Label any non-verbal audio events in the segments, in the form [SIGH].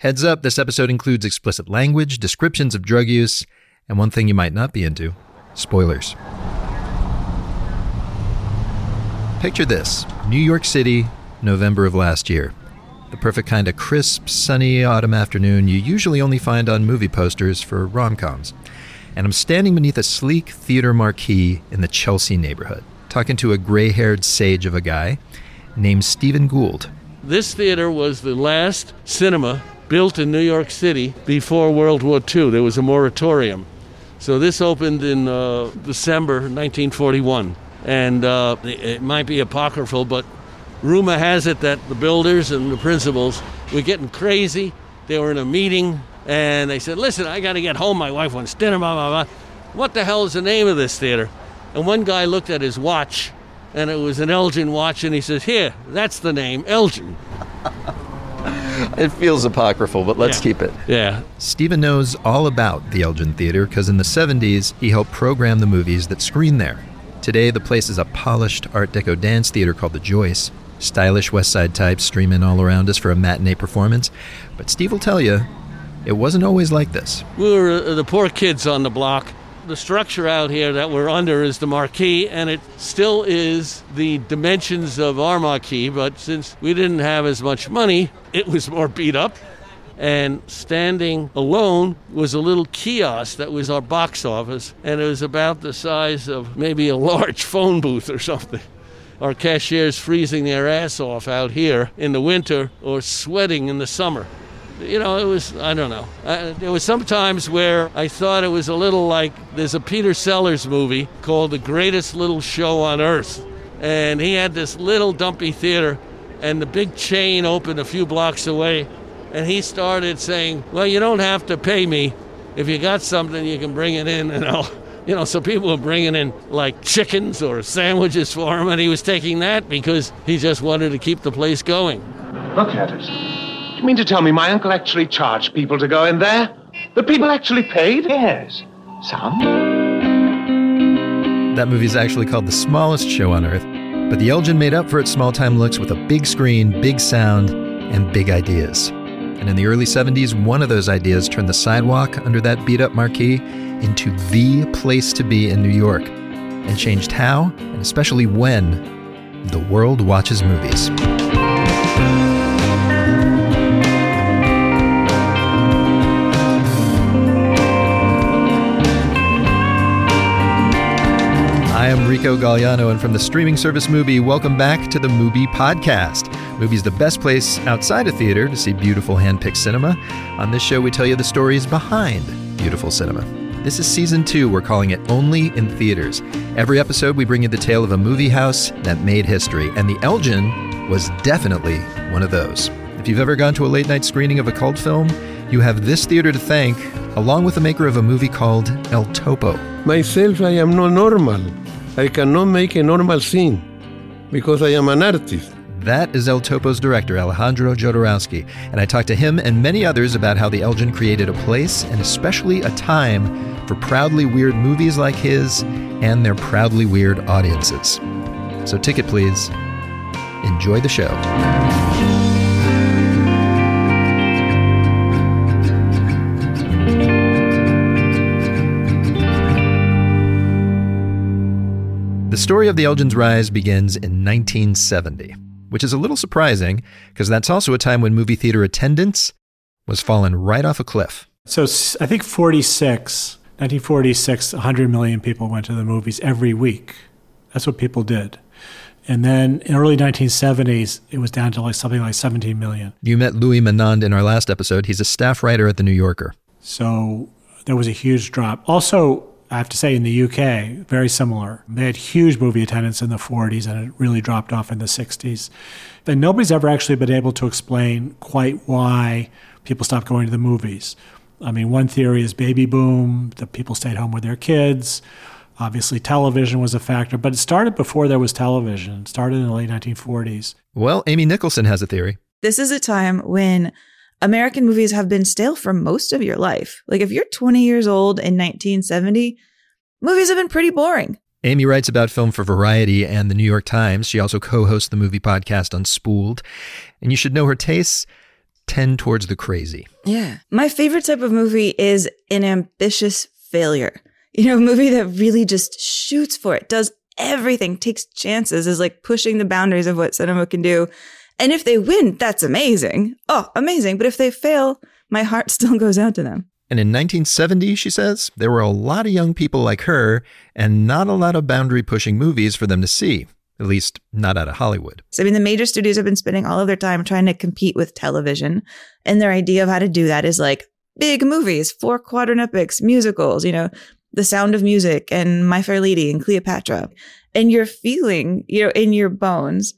Heads up, this episode includes explicit language, descriptions of drug use, and one thing you might not be into spoilers. Picture this New York City, November of last year. The perfect kind of crisp, sunny autumn afternoon you usually only find on movie posters for rom coms. And I'm standing beneath a sleek theater marquee in the Chelsea neighborhood, talking to a gray haired sage of a guy named Stephen Gould. This theater was the last cinema built in New York City before World War II. There was a moratorium. So this opened in uh, December 1941 and uh, it might be apocryphal, but rumor has it that the builders and the principals were getting crazy. They were in a meeting and they said, Listen, I got to get home. My wife wants dinner, blah, blah, blah. What the hell is the name of this theater? And one guy looked at his watch and it was an Elgin watch and he says, Here, that's the name, Elgin. [LAUGHS] it feels apocryphal, but let's Yeah. keep it. Yeah. Stephen knows all about the Elgin Theater because in the 70s he helped program the movies that screen there. Today, the place is a polished Art Deco dance theater called the Joyce. Stylish West Side types stream in all around us for a matinee performance. But Steve will tell you, it wasn't always like this. We were uh, the poor kids on the block. The structure out here that we're under is the marquee, and it still is the dimensions of our marquee, but since we didn't have as much money, it was more beat up. And standing alone was a little kiosk that was our box office, and it was about the size of maybe a large [LAUGHS] phone booth or something. Our cashiers freezing their ass off out here in the winter or sweating in the summer you know, it was, I don't know. There was some times where I thought it was a little like there's a Peter Sellers movie called The Greatest Little Show on Earth. And he had this little dumpy theater, and the big chain opened a few blocks away. And he started saying, Well, you don't have to pay me. If you got something, you can bring it in, and I'll. [LAUGHS] You know, so people were bringing in like chickens or sandwiches for him, and he was taking that because he just wanted to keep the place going. Look at it. You mean to tell me my uncle actually charged people to go in there? The people actually paid? Yes. Some. That movie is actually called The Smallest Show on Earth, but the Elgin made up for its small time looks with a big screen, big sound, and big ideas. And in the early 70s, one of those ideas turned the sidewalk under that beat up marquee into the place to be in New York and changed how, and especially when, the world watches movies. I am Rico Galliano, and from the streaming service Mubi, welcome back to the Mubi Podcast. Mubi's the best place outside a theater to see beautiful hand-picked cinema. On this show, we tell you the stories behind beautiful cinema. This is season two. We're calling it Only in Theaters. Every episode, we bring you the tale of a movie house that made history, and the Elgin was definitely one of those. If you've ever gone to a late night screening of a cult film, you have this theater to thank, along with the maker of a movie called El Topo. Myself, I am not normal. I cannot make a normal scene because I am an artist. That is El Topo's director, Alejandro Jodorowsky, and I talked to him and many others about how the Elgin created a place and especially a time for proudly weird movies like his and their proudly weird audiences. So, ticket please. Enjoy the show. The story of the Elgin's rise begins in 1970, which is a little surprising because that's also a time when movie theater attendance was falling right off a cliff. So I think 46, 1946, 100 million people went to the movies every week. That's what people did. And then in early 1970s, it was down to like something like 17 million. You met Louis Menand in our last episode. He's a staff writer at The New Yorker. So there was a huge drop. Also, I have to say, in the UK, very similar. They had huge movie attendance in the 40s and it really dropped off in the 60s. And nobody's ever actually been able to explain quite why people stopped going to the movies. I mean, one theory is baby boom, the people stayed home with their kids. Obviously, television was a factor, but it started before there was television. It started in the late 1940s. Well, Amy Nicholson has a theory. This is a time when American movies have been stale for most of your life. Like if you're 20 years old in 1970, movies have been pretty boring. Amy writes about film for Variety and the New York Times. She also co hosts the movie podcast Unspooled. And you should know her tastes tend towards the crazy. Yeah. My favorite type of movie is an ambitious failure. You know, a movie that really just shoots for it, does everything, takes chances, is like pushing the boundaries of what cinema can do. And if they win, that's amazing. Oh, amazing. But if they fail, my heart [LAUGHS] still goes out to them. And in 1970, she says, there were a lot of young people like her and not a lot of boundary pushing movies for them to see, at least not out of Hollywood. So, I mean, the major studios have been spending all of their time trying to compete with television. And their idea of how to do that is like big movies, four quadrant epics, musicals, you know, The Sound of Music and My Fair Lady and Cleopatra. And you're feeling, you know, in your bones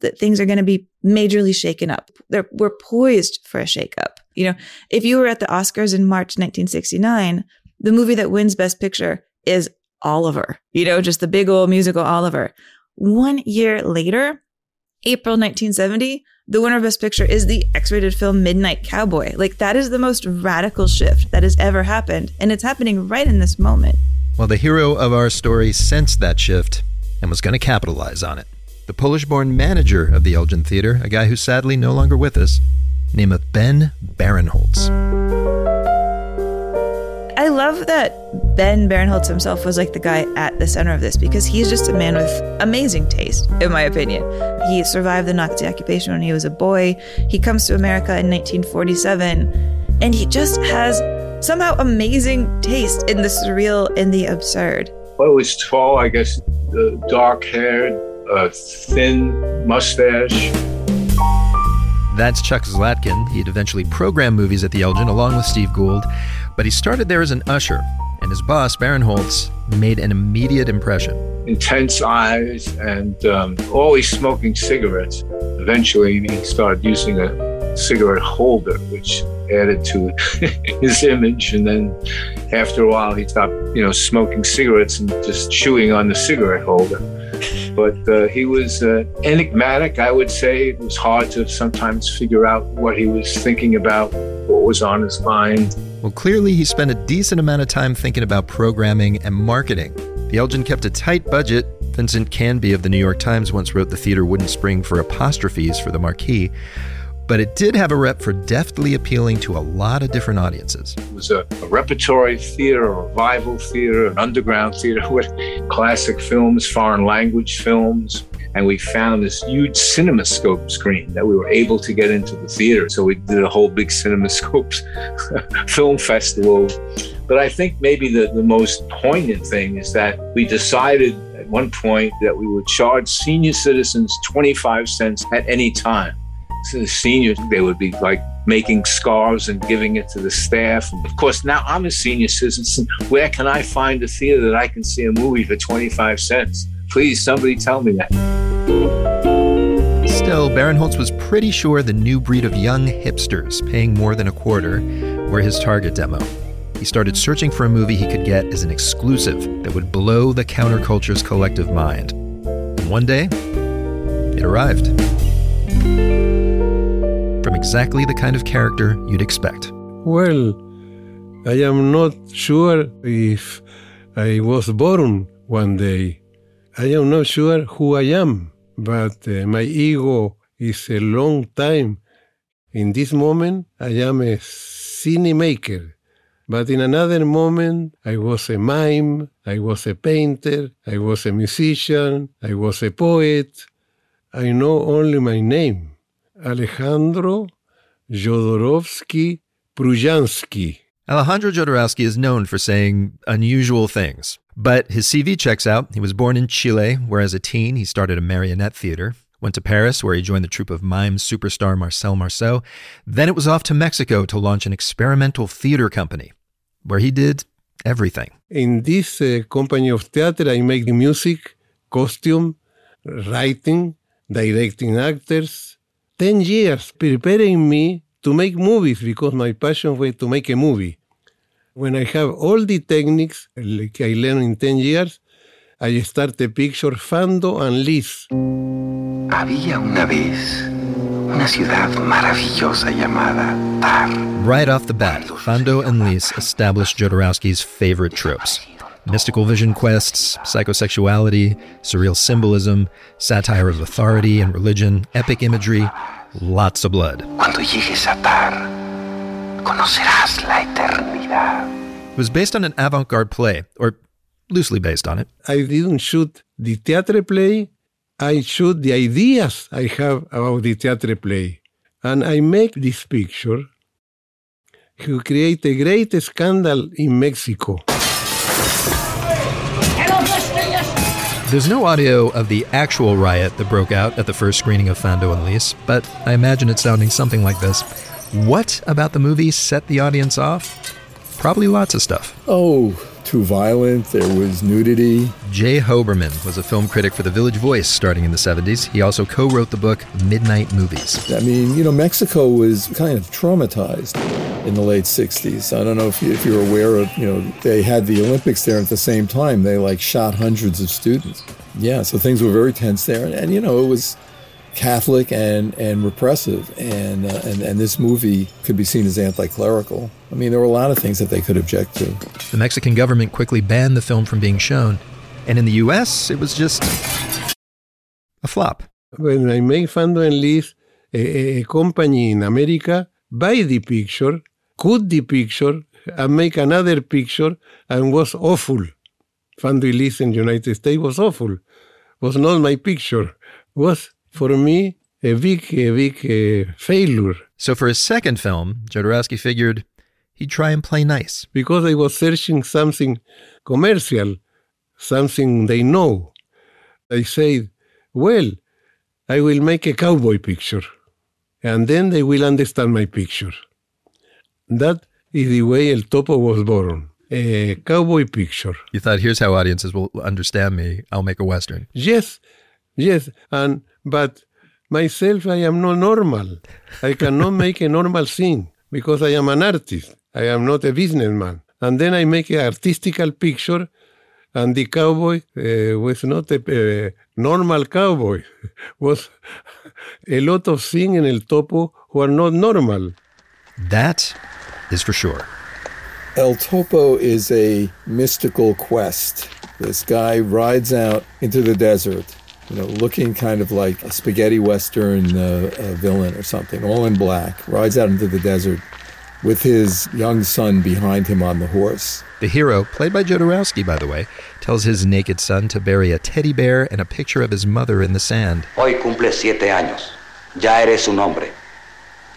that things are going to be majorly shaken up. They're, we're poised for a shakeup. You know, if you were at the Oscars in March 1969, the movie that wins Best Picture is Oliver, you know, just the big old musical Oliver. One year later, April 1970, the winner of Best Picture is the X rated film Midnight Cowboy. Like, that is the most radical shift that has ever happened. And it's happening right in this moment. Well, the hero of our story sensed that shift and was going to capitalize on it. The Polish born manager of the Elgin Theater, a guy who's sadly no longer with us, name of Ben Barenholtz. I love that Ben Barenholtz himself was like the guy at the center of this because he's just a man with amazing taste, in my opinion. He survived the Nazi occupation when he was a boy. He comes to America in 1947, and he just has somehow amazing taste in the surreal and the absurd. Well, it was tall, I guess, uh, dark haired, uh, thin mustache. That's Chuck Zlatkin. He'd eventually program movies at the Elgin along with Steve Gould, but he started there as an usher, and his boss, Barenholtz, made an immediate impression. Intense eyes and um, always smoking cigarettes. Eventually, he started using a cigarette holder, which added to [LAUGHS] his image. And then after a while, he stopped, you know, smoking cigarettes and just chewing on the cigarette holder but uh, he was uh, enigmatic, I would say. It was hard to sometimes figure out what he was thinking about, what was on his mind. Well, clearly, he spent a decent amount of time thinking about programming and marketing. The Elgin kept a tight budget. Vincent Canby of the New York Times once wrote the theater wouldn't spring for apostrophes for the marquee but it did have a rep for deftly appealing to a lot of different audiences. It was a, a repertory theater, a revival theater, an underground theater [LAUGHS] with classic films, foreign language films. And we found this huge cinemascope screen that we were able to get into the theater. So we did a whole big cinemascope [LAUGHS] film festival. But I think maybe the, the most poignant thing is that we decided at one point that we would charge senior citizens 25 cents at any time seniors, they would be like making scarves and giving it to the staff. Of course, now I'm a senior citizen. Where can I find a theater that I can see a movie for 25 cents? Please, somebody tell me that. Still, Barenholtz was pretty sure the new breed of young hipsters paying more than a quarter were his target demo. He started searching for a movie he could get as an exclusive that would blow the counterculture's collective mind. And one day, it arrived exactly the kind of character you'd expect. Well, I am not sure if I was born one day. I am not sure who I am, but uh, my ego is a long time. In this moment, I am a cinemaker. But in another moment, I was a mime, I was a painter, I was a musician, I was a poet. I know only my name. Alejandro Jodorowsky Prullansky. Alejandro Jodorowsky is known for saying unusual things, but his CV checks out. He was born in Chile, where as a teen he started a marionette theater, went to Paris, where he joined the troupe of mime superstar Marcel Marceau. Then it was off to Mexico to launch an experimental theater company, where he did everything. In this uh, company of theater, I make the music, costume, writing, directing actors, 10 years preparing me to make movies because my passion was to make a movie. When I have all the techniques like I learned in 10 years, I start the picture Fando and Lis. Había una vez una ciudad maravillosa llamada Tar. Right off the bat, Fando and Lis established Jodorowsky's favorite tropes mystical vision quests, psychosexuality, surreal symbolism, satire of authority and religion, epic imagery. Lots of blood. Cuando llegues a Tar, conocerás la eternidad. It was based on an avant garde play, or loosely based on it. I didn't shoot the theatre play. I shoot the ideas I have about the theatre play. And I make this picture to create a great scandal in Mexico. There's no audio of the actual riot that broke out at the first screening of Fando and Lis, but I imagine it sounding something like this. What about the movie set the audience off? Probably lots of stuff. Oh, too violent. There was nudity. J Hoberman was a film critic for The Village Voice starting in the 70s. He also co wrote the book Midnight Movies. I mean, you know, Mexico was kind of traumatized in the late 60s. I don't know if, you, if you're aware of, you know, they had the Olympics there at the same time. They like shot hundreds of students. Yeah, so things were very tense there. And, and you know, it was Catholic and, and repressive. And, uh, and, and this movie could be seen as anti clerical. I mean, there were a lot of things that they could object to. The Mexican government quickly banned the film from being shown. And in the US, it was just a flop. When I make Fando and Lis, a, a company in America buy the picture, cut the picture, and make another picture, and was awful. Fando and Lis in the United States was awful. Was not my picture. Was for me a big, a big uh, failure. So for his second film, Jodorowsky figured he'd try and play nice. Because I was searching something commercial, something they know. I said, well, I will make a cowboy picture, and then they will understand my picture. That is the way El Topo was born. A cowboy picture. You thought, here's how audiences will understand me. I'll make a Western. Yes, yes. And but myself, I am not normal. I cannot make a normal scene because I am an artist. I am not a businessman. And then I make an artistical picture, and the cowboy uh, was not a, normal cowboy. [LAUGHS] was a lot of things in El Topo who are not normal. That is for sure. El Topo is a mystical quest. This guy rides out into the desert, you know, looking kind of like a spaghetti western uh, uh, villain or something, all in black, rides out into the desert with his young son behind him on the horse. The hero, played by Jodorowsky, by the way, tells his naked son to bury a teddy bear and a picture of his mother in the sand. Hoy cumples siete años. Ya eres un hombre.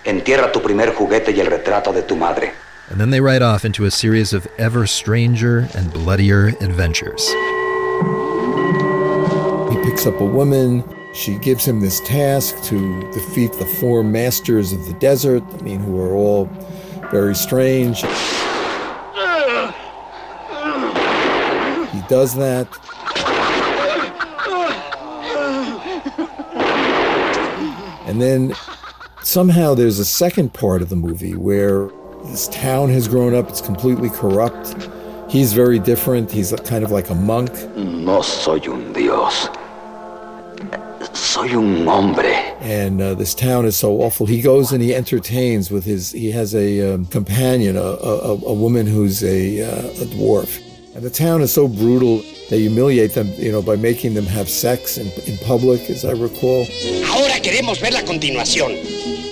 Entierra tu primer juguete y el retrato de tu madre. And then they ride off into a series of ever stranger and bloodier adventures. Up a woman. She gives him this task to defeat the four masters of the desert, I mean, who are all very strange. He does that. And then somehow there's a second part of the movie where this town has grown up, it's completely corrupt. He's very different. He's kind of like a monk. No soy un dios. Soy un hombre. And uh, this town is so awful. He goes and he entertains with his. He has a um, companion, a, a, a, woman who's a, uh, a dwarf. And the town is so brutal. They humiliate them, you know, by making them have sex in, in public, as I recall. Ahora queremos ver la continuación.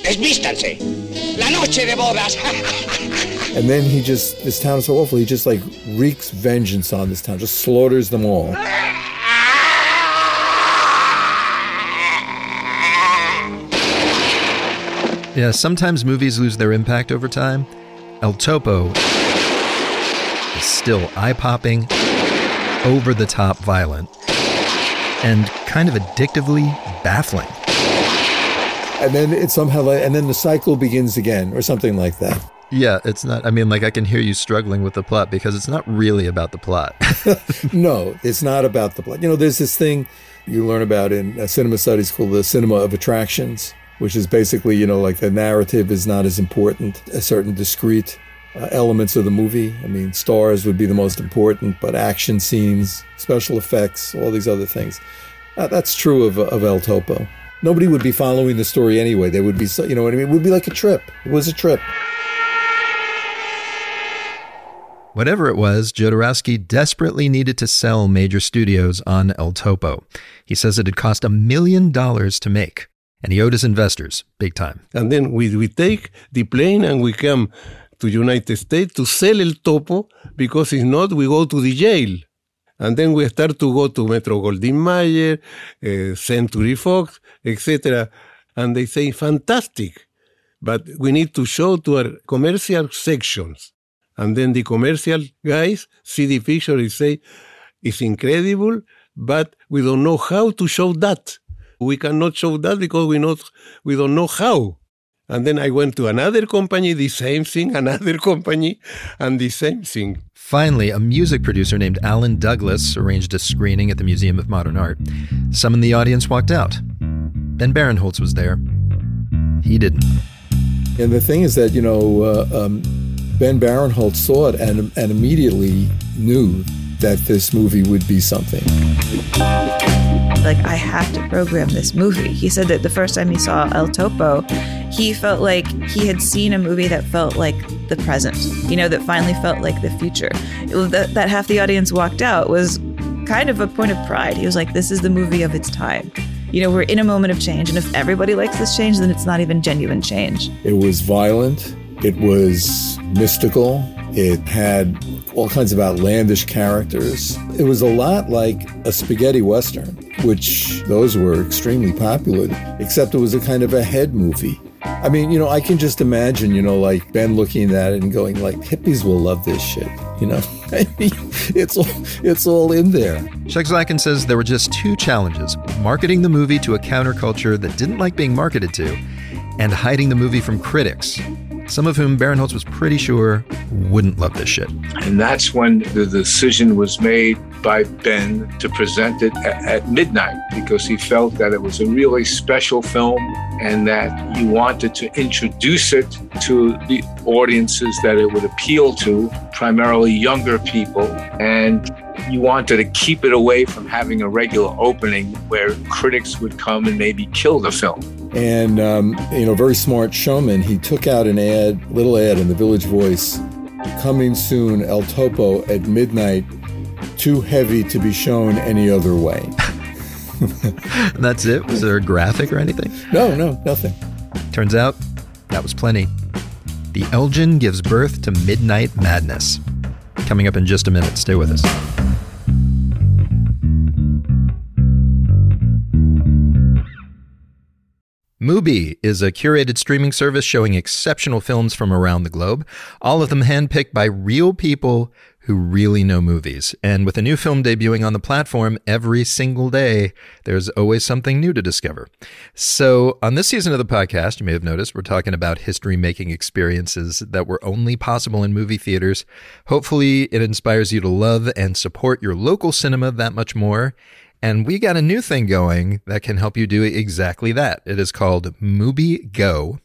Desvístanse. La noche de bodas. [LAUGHS] and then he just, this town is so awful. He just like wreaks vengeance on this town, just slaughters them all. [LAUGHS] Yeah, sometimes movies lose their impact over time. El Topo is still eye popping, over the top violent, and kind of addictively baffling. And then it somehow, like, and then the cycle begins again, or something like that. Yeah, it's not. I mean, like, I can hear you struggling with the plot because it's not really about the plot. [LAUGHS] no, it's not about the plot. You know, there's this thing you learn about in uh, cinema studies called the cinema of attractions which is basically, you know, like the narrative is not as important as certain discrete uh, elements of the movie. I mean, stars would be the most important, but action scenes, special effects, all these other things. Uh, that's true of, of El Topo. Nobody would be following the story anyway. They would be, you know what I mean? It would be like a trip. It was a trip. Whatever it was, Jodorowsky desperately needed to sell major studios on El Topo. He says it had cost a million dollars to make and he owed his investors big time. And then we, we take the plane and we come to United States to sell El Topo because if not, we go to the jail. And then we start to go to Metro Goldwyn Mayer, uh, Century Fox, etc. And they say, fantastic, but we need to show to our commercial sections. And then the commercial guys see the picture and say, it's incredible, but we don't know how to show that. We cannot show that because we not we don't know how. And then I went to another company, the same thing, [LAUGHS] another company, and the same thing. Finally, a music producer named Alan Douglas arranged a screening at the Museum of Modern Art. Some in the audience walked out. Ben Barenholtz was there. He didn't. And the thing is that, you know, uh, um, Ben Barenholtz saw it and, and immediately knew that this movie would be something. Like, I have to program this movie. He said that the first time he saw El Topo, he felt like he had seen a movie that felt like the present, you know, that finally felt like the future. That, that half the audience walked out was kind of a point of pride. He was like, this is the movie of its time. You know, we're in a moment of change, and if everybody likes this change, then it's not even genuine change. It was violent, it was mystical, it had all kinds of outlandish characters. It was a lot like a spaghetti western, which those were extremely popular, except it was a kind of a head movie. I mean, you know, I can just imagine, you know, like Ben looking at it and going like, hippies will love this shit, you know? [LAUGHS] It's all, it's all in there. Chuck says there were just two challenges, marketing the movie to a counterculture that didn't like being marketed to, and hiding the movie from critics some of whom Barenholtz was pretty sure wouldn't love this shit. And that's when the decision was made by Ben to present it at, at midnight because he felt that it was a really special film and that he wanted to introduce it to the audiences that it would appeal to, primarily younger people. And you wanted to keep it away from having a regular opening where critics would come and maybe kill the film. And, um, you know, very smart showman, he took out an ad, little ad in the Village Voice, coming soon, El Topo at midnight, too heavy to be shown any other way. [LAUGHS] that's it? Was there a graphic or anything? No, no, nothing. Turns out that was plenty. The Elgin gives birth to Midnight Madness. Coming up in just a minute. Stay with us. Mubi is a curated streaming service showing exceptional films from around the globe, all of them handpicked by real people who really know movies. And with a new film debuting on the platform every single day, there's always something new to discover. So, on this season of the podcast, you may have noticed we're talking about history making experiences that were only possible in movie theaters. Hopefully, it inspires you to love and support your local cinema that much more and we got a new thing going that can help you do exactly that. It is called Mubi Go.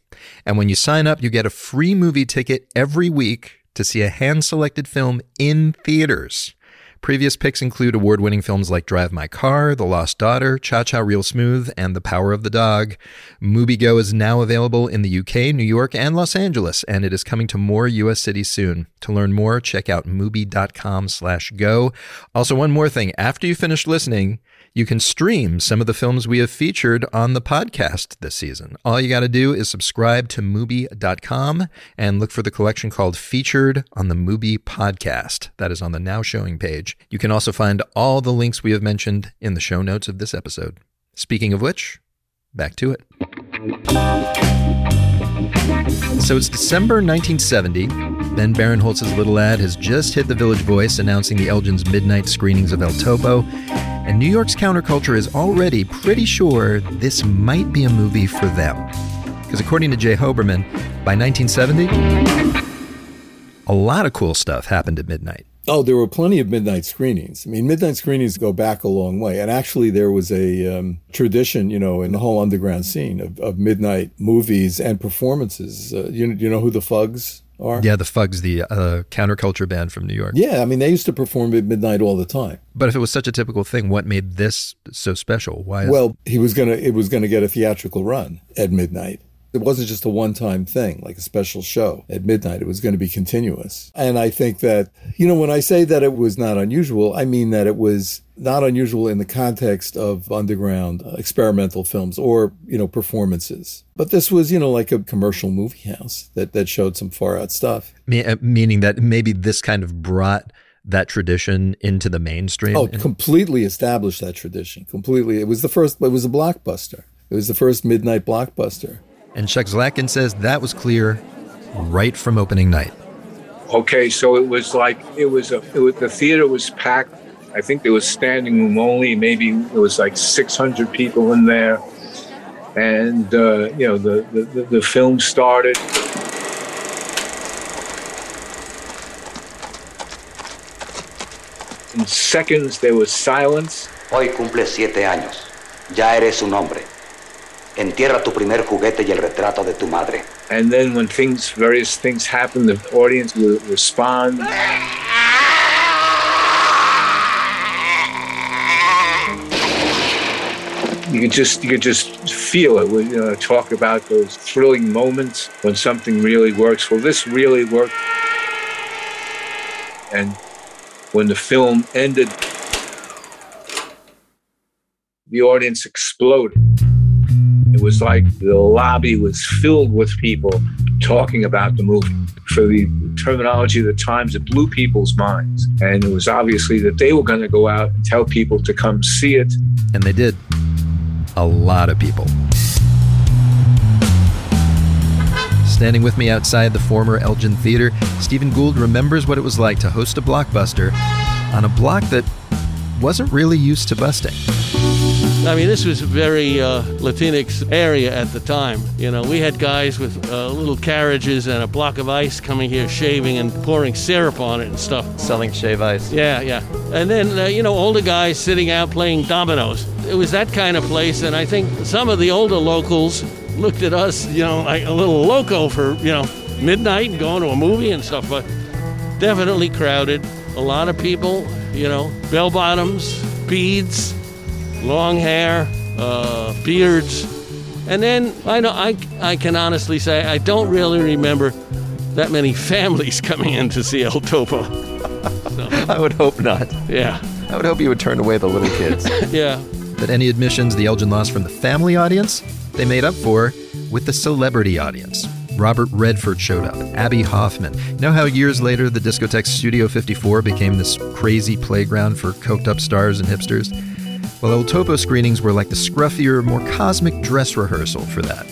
And when you sign up, you get a free movie ticket every week to see a hand selected film in theaters. Previous picks include award winning films like Drive My Car, The Lost Daughter, Cha Cha Real Smooth, and The Power of the Dog. MubiGo is now available in the UK, New York, and Los Angeles, and it is coming to more US cities soon. To learn more, check out mubi.com slash go. Also, one more thing. After you finish listening, you can stream some of the films we have featured on the podcast this season. All you got to do is subscribe to Mubi.com and look for the collection called Featured on the Mubi Podcast. That is on the now showing page. You can also find all the links we have mentioned in the show notes of this episode. Speaking of which, back to it. So it's December 1970. Ben Barenholtz's little ad has just hit the Village Voice announcing the Elgin's midnight screenings of El Topo. And New York's counterculture is already pretty sure this might be a movie for them. Because according to J Hoberman, by 1970, a lot of cool stuff happened at midnight. Oh, there were plenty of midnight screenings. I mean, midnight screenings go back a long way. And actually, there was a um, tradition, you know, in the whole underground scene of, of midnight movies and performances. Uh, you, you know who the Fugs are? Yeah, the Fugs, the uh, counterculture band from New York. Yeah, I mean, they used to perform at midnight all the time. But if it was such a typical thing, what made this so special? Why? Is- well, he was gonna, it was gonna get a theatrical run at midnight. It wasn't just a one time thing, like a special show at midnight. It was going to be continuous. And I think that, you know, when I say that it was not unusual, I mean that it was not unusual in the context of underground uh, experimental films or, you know, performances. But this was, you know, like a commercial movie house that, that showed some far out stuff. Me- uh, meaning that maybe this kind of brought that tradition into the mainstream. Oh, completely established that tradition. Completely. It was the first, it was a blockbuster. It was the first midnight blockbuster. And Chuck Zlatkin says that was clear right from opening night. Okay, so it was like it was a it was, the theater was packed. I think there was standing room only. Maybe it was like 600 people in there, and uh, you know the, the the film started. In seconds, there was silence. Hoy cumple siete años. Ya eres un hombre. Entierra tu primer juguete y el retrato de tu madre. And then when things, various things happen, the audience will respond. You could just you could just feel it. We you uh, know, talk about those thrilling moments when something really works. Well, this really worked. And when the film ended, the audience exploded. It was like the lobby was filled with people talking about the movie. For the terminology of the times, it blew people's minds. And it was obviously that they were going to go out and tell people to come see it. And they did. A lot of people. Standing with me outside the former Elgin Theater, Stephen Gould remembers what it was like to host a blockbuster on a block that wasn't really used to busting. I mean, this was a very uh, Latinx area at the time. You know, we had guys with uh, little carriages and a block of ice coming here shaving and pouring syrup on it and stuff. Selling shave ice. Yeah, yeah. And then, uh, you know, older guys sitting out playing dominoes. It was that kind of place, and I think some of the older locals looked at us, you know, like a little loco for, you know, midnight and going to a movie and stuff, but definitely crowded. A lot of people, you know, bell bottoms, beads, long hair, uh, beards. And then I know I, I can honestly say I don't really remember that many [LAUGHS] families coming in to see El Topo. So, I would hope not. Yeah. I would hope you would turn away the little kids. [LAUGHS] yeah. But any admissions the Elgin lost from the family audience, they made up for with the celebrity audience. Robert Redford showed up, Abbie Hoffman. You know how years later the discotheque Studio 54 became this crazy playground for coked up stars and hipsters? Well, El Topo screenings were like the scruffier, more cosmic dress rehearsal for that,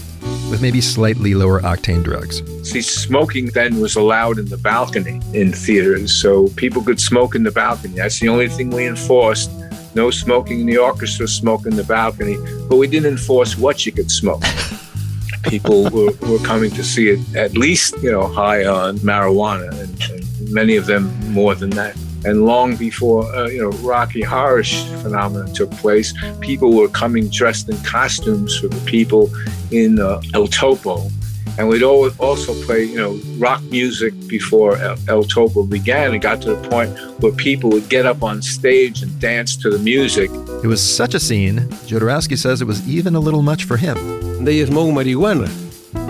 with maybe slightly lower octane drugs. See, smoking then was allowed in the balcony in theaters, so people could smoke in the balcony. That's the only thing we enforced. No smoking in the orchestra, smoke in the balcony, but we didn't enforce what you could smoke. [LAUGHS] People were, were coming to see it at least, you know, high on marijuana, and, and many of them more than that. And long before uh, you know Rocky Horror phenomenon took place, people were coming dressed in costumes for the people in uh, El Topo, and we'd also play you know rock music before El, El Topo began. It got to the point where people would get up on stage and dance to the music. It was such a scene. Jodorowsky says it was even a little much for him. They smoke marijuana.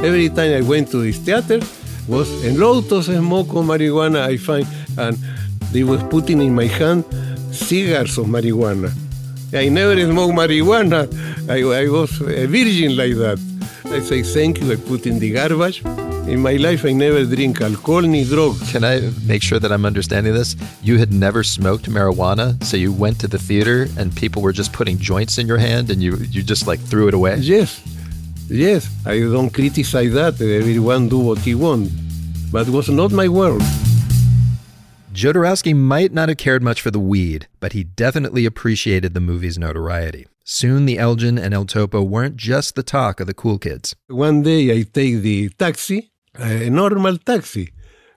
Every time I went to this theater, was a lot of smoke of marijuana I find and they was putting in my hand cigars of marijuana. I never smoked marijuana. I, I was a eh, virgin like that. I say thank you. I put in the garbage. In my life, I never drink alcohol ni drugs. Can I make sure that I'm understanding this? You had never smoked marijuana, so you went to the theater and people were just putting joints in your hand and you, you just like threw it away? Yes. Yes. I don't criticize that. Everyone do what he want. But it was not my world. Jodorowsky might not have cared much for the weed, but he definitely appreciated the movie's notoriety. Soon the Elgin and El Topo weren't just the talk of the cool kids. One day I take the taxi, a normal taxi,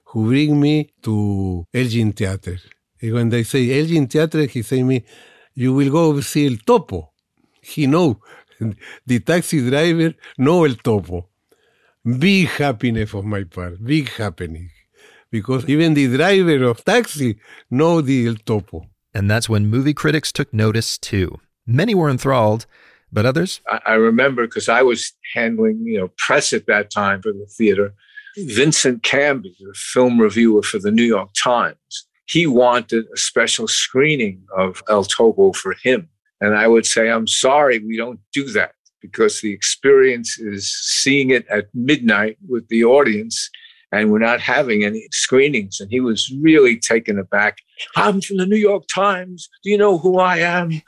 who bring me to Elgin Theater. And when they say Elgin Theater, he say me, you will go see El Topo. He know, [LAUGHS] the taxi driver know El Topo. Big happiness of my part, big happening because even the driver of taxi know the El Topo. And that's when movie critics took notice too. Many were enthralled, but others? I, I remember because I was handling, you know, press at that time for the theater. Vincent Canby, the film reviewer for the New York Times, he wanted a special screening of El Topo for him. And I would say, I'm sorry, we don't do that because the experience is seeing it at midnight with the audience and we're not having any screenings. And he was really taken aback. I'm from the New York Times. Do you know who I am?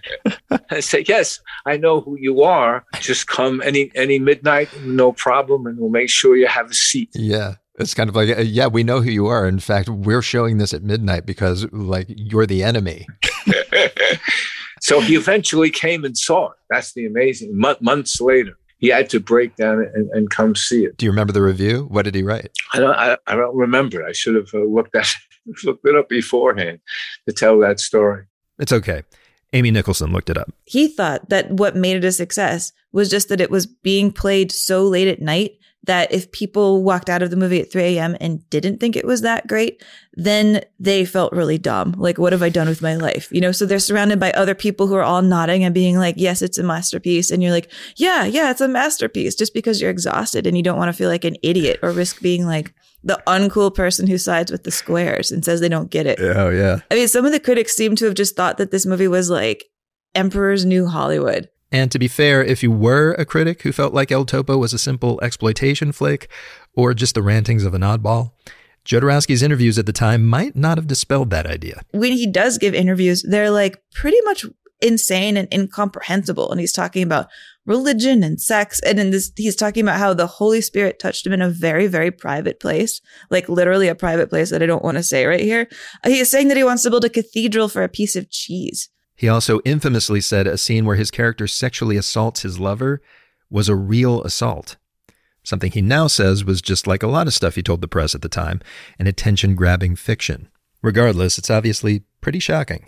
[LAUGHS] I say, yes, I know who you are. Just come any any midnight, no problem, and we'll make sure you have a seat. Yeah. It's kind of like, uh, yeah, we know who you are. In fact, we're showing this at midnight because, like, you're the enemy. [LAUGHS] so he eventually came and saw it. That's the amazing. months later, he had to break down and, and come see it. Do you remember the review? What did he write? I don't. I, I don't remember. I should have uh, looked at [LAUGHS] looked it up beforehand to tell that story. It's okay. Amy Nicholson looked it up. He thought that what made it a success was just that it was being played so late at night that if people walked out of the movie at 3 a.m. and didn't think it was that great, then they felt really dumb. Like, what have I done with my life? You know, so they're surrounded by other people who are all nodding and being like, yes, it's a masterpiece. And you're like, yeah, yeah, it's a masterpiece just because you're exhausted and you don't want to feel like an idiot or risk being like the uncool person who sides with the squares and says they don't get it. Oh, yeah. I mean, some of the critics seem to have just thought that this movie was like Emperor's New Hollywood. And to be fair, if you were a critic who felt like El Topo was a simple exploitation flick or just the rantings of an oddball, Jodorowsky's interviews at the time might not have dispelled that idea. When he does give interviews, they're like pretty much insane and incomprehensible. And he's talking about religion and sex. And in this, he's talking about how the Holy Spirit touched him in a very, very private place, like literally a private place that I don't want to say right here. Uh, he is saying that he wants to build a cathedral for a piece of cheese. He also infamously said a scene where his character sexually assaults his lover was a real assault. Something he now says was just like a lot of stuff he told the press at the time, an attention grabbing fiction. Regardless, it's obviously pretty shocking.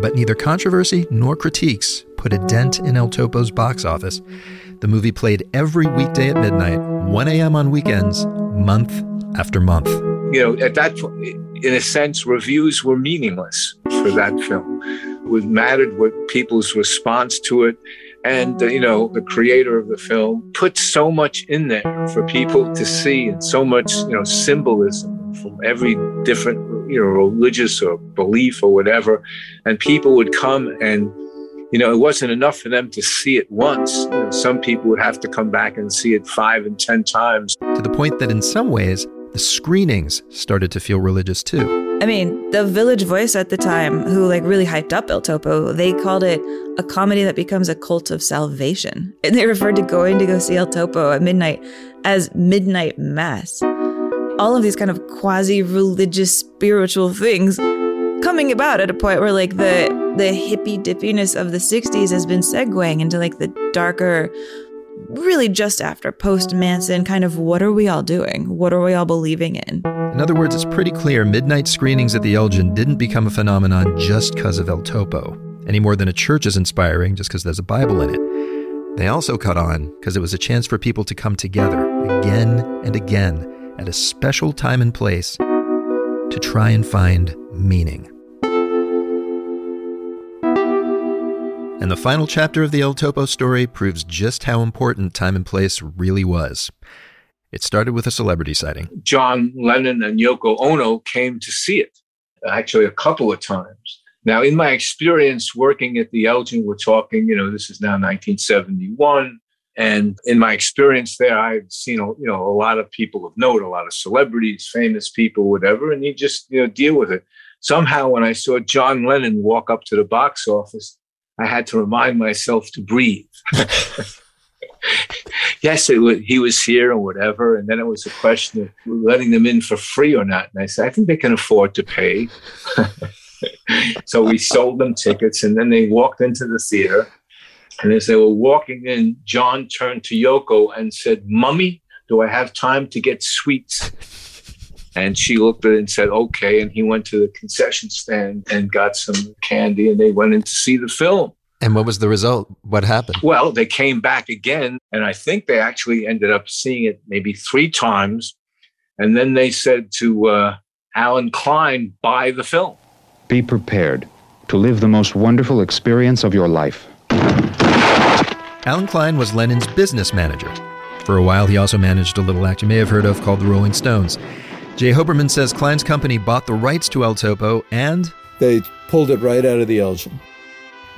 But neither controversy nor critiques put a dent in El Topo's box office. The movie played every weekday at midnight, 1 a.m. on weekends, month after month. You know, at that point, in a sense, reviews were meaningless for that film. What mattered what people's response to it. And, uh, you know, the creator of the film put so much in there for people to see and so much, you know, symbolism from every different, you know, religious or belief or whatever. And people would come and, you know, it wasn't enough for them to see it once. You know, some people would have to come back and see it five and 10 times. To the point that in some ways, the screenings started to feel religious too. I mean, the Village Voice at the time, who like really hyped up El Topo, they called it a comedy that becomes a cult of salvation. [LAUGHS] And they referred to going to go see El Topo at midnight as midnight mass. All of these kind of quasi religious spiritual things coming about at a point where like the the hippy dippiness of the 60s has been segueing into like the darker really just after post Manson, kind of what are we all doing? What are we all believing in? In other words, it's pretty clear midnight screenings at the Elgin didn't become a phenomenon just because of El Topo, any more than a church is inspiring just because there's a Bible in it. They also caught on because it was a chance for people to come together again and again at a special time and place to try and find meaning. And the final chapter of the El Topo story proves just how important time and place really was. It started with a celebrity sighting. John Lennon and Yoko Ono came to see it, actually, a couple of times. Now, in my experience working at the Elgin, we're talking, you know, this is now 1971. And in my experience there, I've seen, you know, a lot of people of note, a lot of celebrities, famous people, whatever, and you just, you know, deal with it. Somehow, when I saw John Lennon walk up to the box office, I had to remind myself to breathe. [LAUGHS] yes, was, he was here or whatever. And then it was a question of letting them in for free or not. And I said, I think they can afford to pay. [LAUGHS] so we sold them tickets and then they walked into the theater. And as they were walking in, John turned to Yoko and said, Mummy, do I have time to get sweets? And she looked at it and said, okay. And he went to the concession stand and got some candy and they went in to see the film. And what was the result? What happened? Well, they came back again. And I think they actually ended up seeing it maybe three times. And then they said to uh, Allen Klein, buy the film. Be prepared to live the most wonderful experience of your life. Allen Klein was Lennon's business manager. For a while, he also managed a little act you may have heard of called the Rolling Stones. J Hoberman says Klein's company bought the rights to El Topo and they pulled it right out of the Elgin.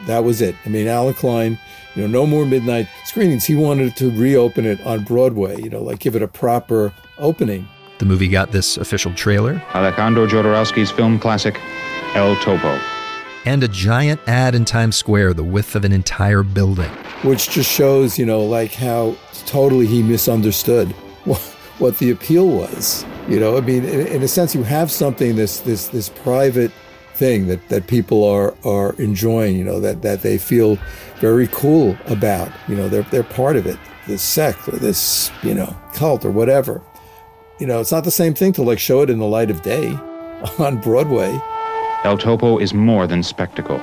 That was it. I mean, Allen Klein, you know, no more midnight screenings. He wanted to reopen it on Broadway, you know, like give it a proper opening. The movie got this official trailer. Alejandro Jodorowsky's film classic, El Topo. And a giant ad in Times Square, the width of an entire building. Which just shows, you know, like how totally he misunderstood what, [LAUGHS] what the appeal was. You know, I mean, in, in a sense, you have something, this, this, this private thing that, that people are, are enjoying, you know, that, that they feel very cool about. You know, they're, they're part of it, this sect or this, you know, cult or whatever. You know, it's not the same thing to like show it in the light of day [LAUGHS] on Broadway. El Topo is more than spectacle.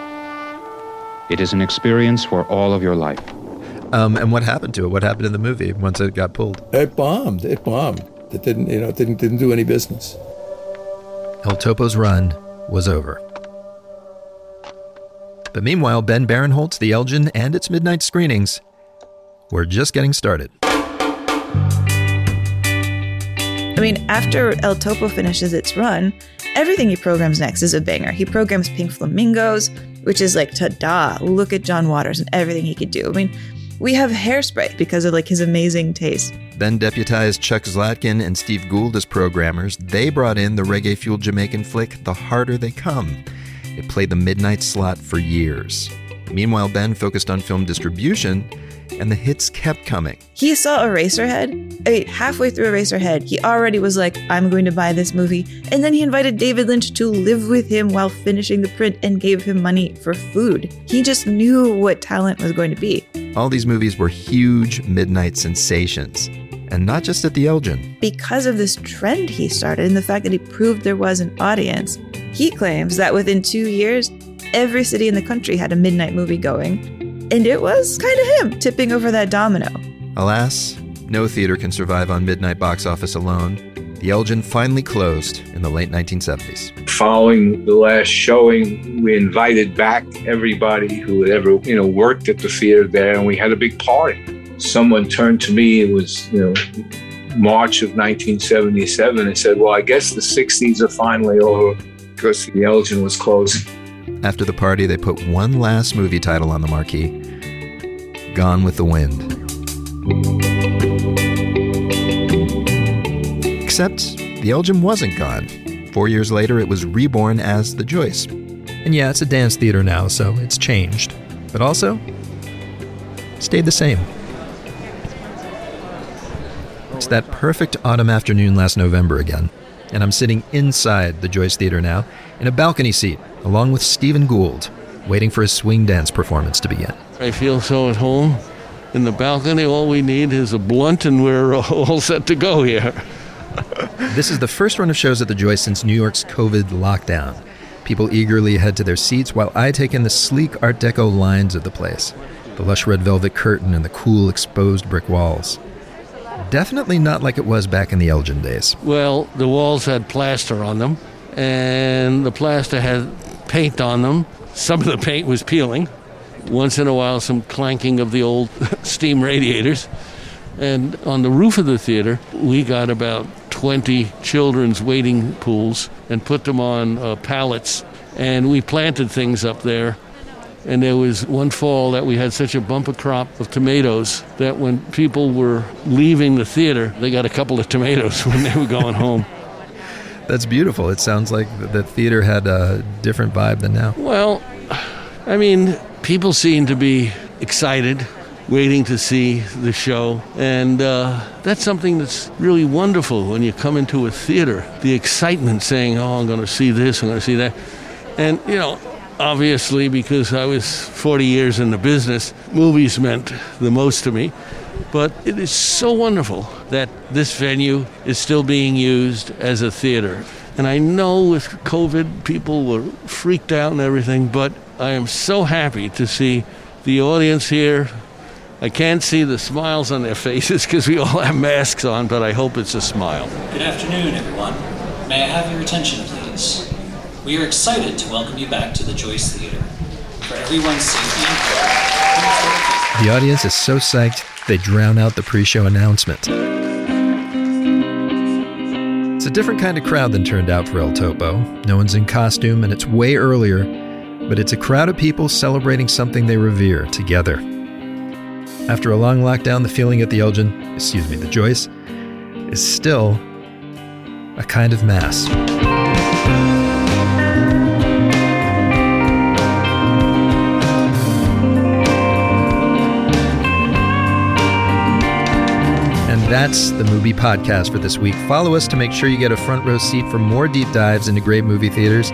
It is an experience for all of your life. Um, and what happened to it? What happened in the movie once it got pulled? It bombed. It bombed. It didn't, you know, it didn't didn't do any business. El Topo's run was over. But meanwhile, Ben Barenholtz, the Elgin, and its midnight screenings were just getting started. I mean, after El Topo finishes its run, everything he programs next is a banger. He programs Pink Flamingos, which is like, ta-da, look at John Waters and everything he could do. I mean, we have hairspray because of like his amazing taste. Ben deputized Chuck Zlatkin and Steve Gould as programmers. They brought in the reggae fueled Jamaican flick The Harder They Come. It played the midnight slot for years. Meanwhile, Ben focused on film distribution, and the hits kept coming. He saw Eraserhead. I mean, halfway through Eraserhead, he already was like, I'm going to buy this movie. And then he invited David Lynch to live with him while finishing the print and gave him money for food. He just knew what talent was going to be. All these movies were huge midnight sensations. And not just at the Elgin. Because of this trend he started and the fact that he proved there was an audience, he claims that within two years, every city in the country had a midnight movie going. And it was kind of him tipping over that domino. Alas, no theater can survive on midnight box office alone. The Elgin finally closed in the late 1970s. Following the last showing, we invited back everybody who had ever, you know, worked at the theater there, and we had a big party. Someone turned to me, it was, you know, March of 1977, and said, Well, I guess the 60s are finally over because the Elgin was closing. After the party, they put one last movie title on the marquee Gone with the Wind. Except the Elgin wasn't gone. Four years later, it was reborn as the Joyce. And yeah, it's a dance theater now, so it's changed. But also, stayed the same. It's that perfect autumn afternoon last November again, and I'm sitting inside the Joyce Theater now in a balcony seat along with Stephen Gould, waiting for his swing dance performance to begin. I feel so at home. In the balcony, all we need is a blunt, and we're [LAUGHS] all set to go here. This is the first run of shows at the Joyce since New York's COVID lockdown. People eagerly head to their seats while I take in the sleek Art Deco lines of the place, the lush red velvet curtain, and the cool exposed brick walls. Definitely not like it was back in the Elgin days. Well, the walls had plaster on them, and the plaster had paint on them. Some of the paint was peeling. Once in a while, some clanking of the old [LAUGHS] steam radiators. And on the roof of the theater, we got about 20 children's wading pools and put them on uh, pallets. And we planted things up there. And there was one fall that we had such a bumper crop of tomatoes that when people were leaving the theater, they got a couple of tomatoes [LAUGHS] when they were going home. That's beautiful. It sounds like the theater had a different vibe than now. Well, I mean, people seem to be excited, waiting to see the show. And uh, that's something that's really wonderful when you come into a theater. The excitement saying, oh, I'm going to see this, I'm going to see that. And, you know, obviously, because I was 40 years in the business, movies meant the most to me. But it is so wonderful that this venue is still being used as a theater. And I know with COVID, people were freaked out and everything, but I am so happy to see the audience here. I can't see the smiles on their faces [LAUGHS] because we all have masks on, but I hope it's a smile. Good afternoon, everyone. May I have your attention, please? We are excited to welcome you back to the Joyce Theater. For everyone's safety and care, the audience is so psyched they drown out the pre show announcement. It's a different kind of crowd than turned out for El Topo. No one's in costume, and it's way earlier, but it's a crowd of people celebrating something they revere together. After a long lockdown, the feeling at the Elgin, excuse me, the Joyce, is still a kind of mass. And that's the Mubi podcast for this week. Follow us to make sure you get a front row seat for more deep dives into great movie theaters.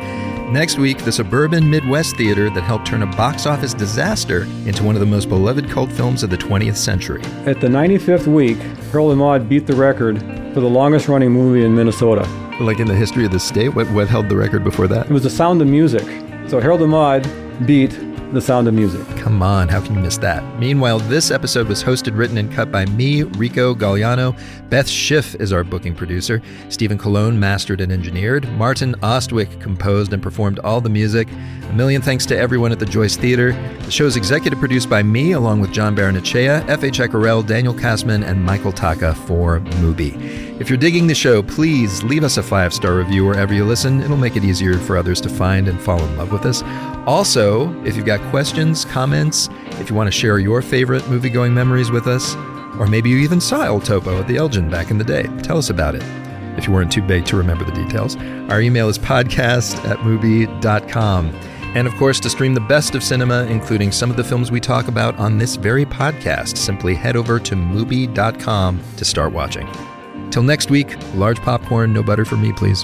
Next week, the suburban Midwest theater that helped turn a box office disaster into one of the most beloved cult films of the 20th century. At the 95th week, Harold and Maude beat the record for the longest running movie in Minnesota. Like in the history of the state, what, what held the record before that? It was The Sound of Music. So Harold and Maude beat The Sound of Music. Come on, how can you miss that? Meanwhile, this episode was hosted, written, and cut by me, Rico Gagliano. Beth Schiff is our booking producer. Stephen Colon mastered and engineered. Martin Ostwick composed and performed all the music. A million thanks to everyone at the Joyce Theater. The show is executive produced by me, along with John Baronachea, Efe Cakarel, Daniel Kasman, and Michael Taka for Mubi. If you're digging the show, please leave us a five star review wherever you listen. It'll make it easier for others to find and fall in love with us. Also, if you've got questions, comments, if you want to share your favorite movie going memories with us, or maybe you even saw El Topo at the Elgin back in the day, tell us about it. If you weren't too big to remember the details, our email is podcast at mubi.com. And of course, to stream the best of cinema, including some of the films we talk about on this very podcast, simply head over to Mubi.com to start watching. Till next week, large popcorn, no butter for me, please.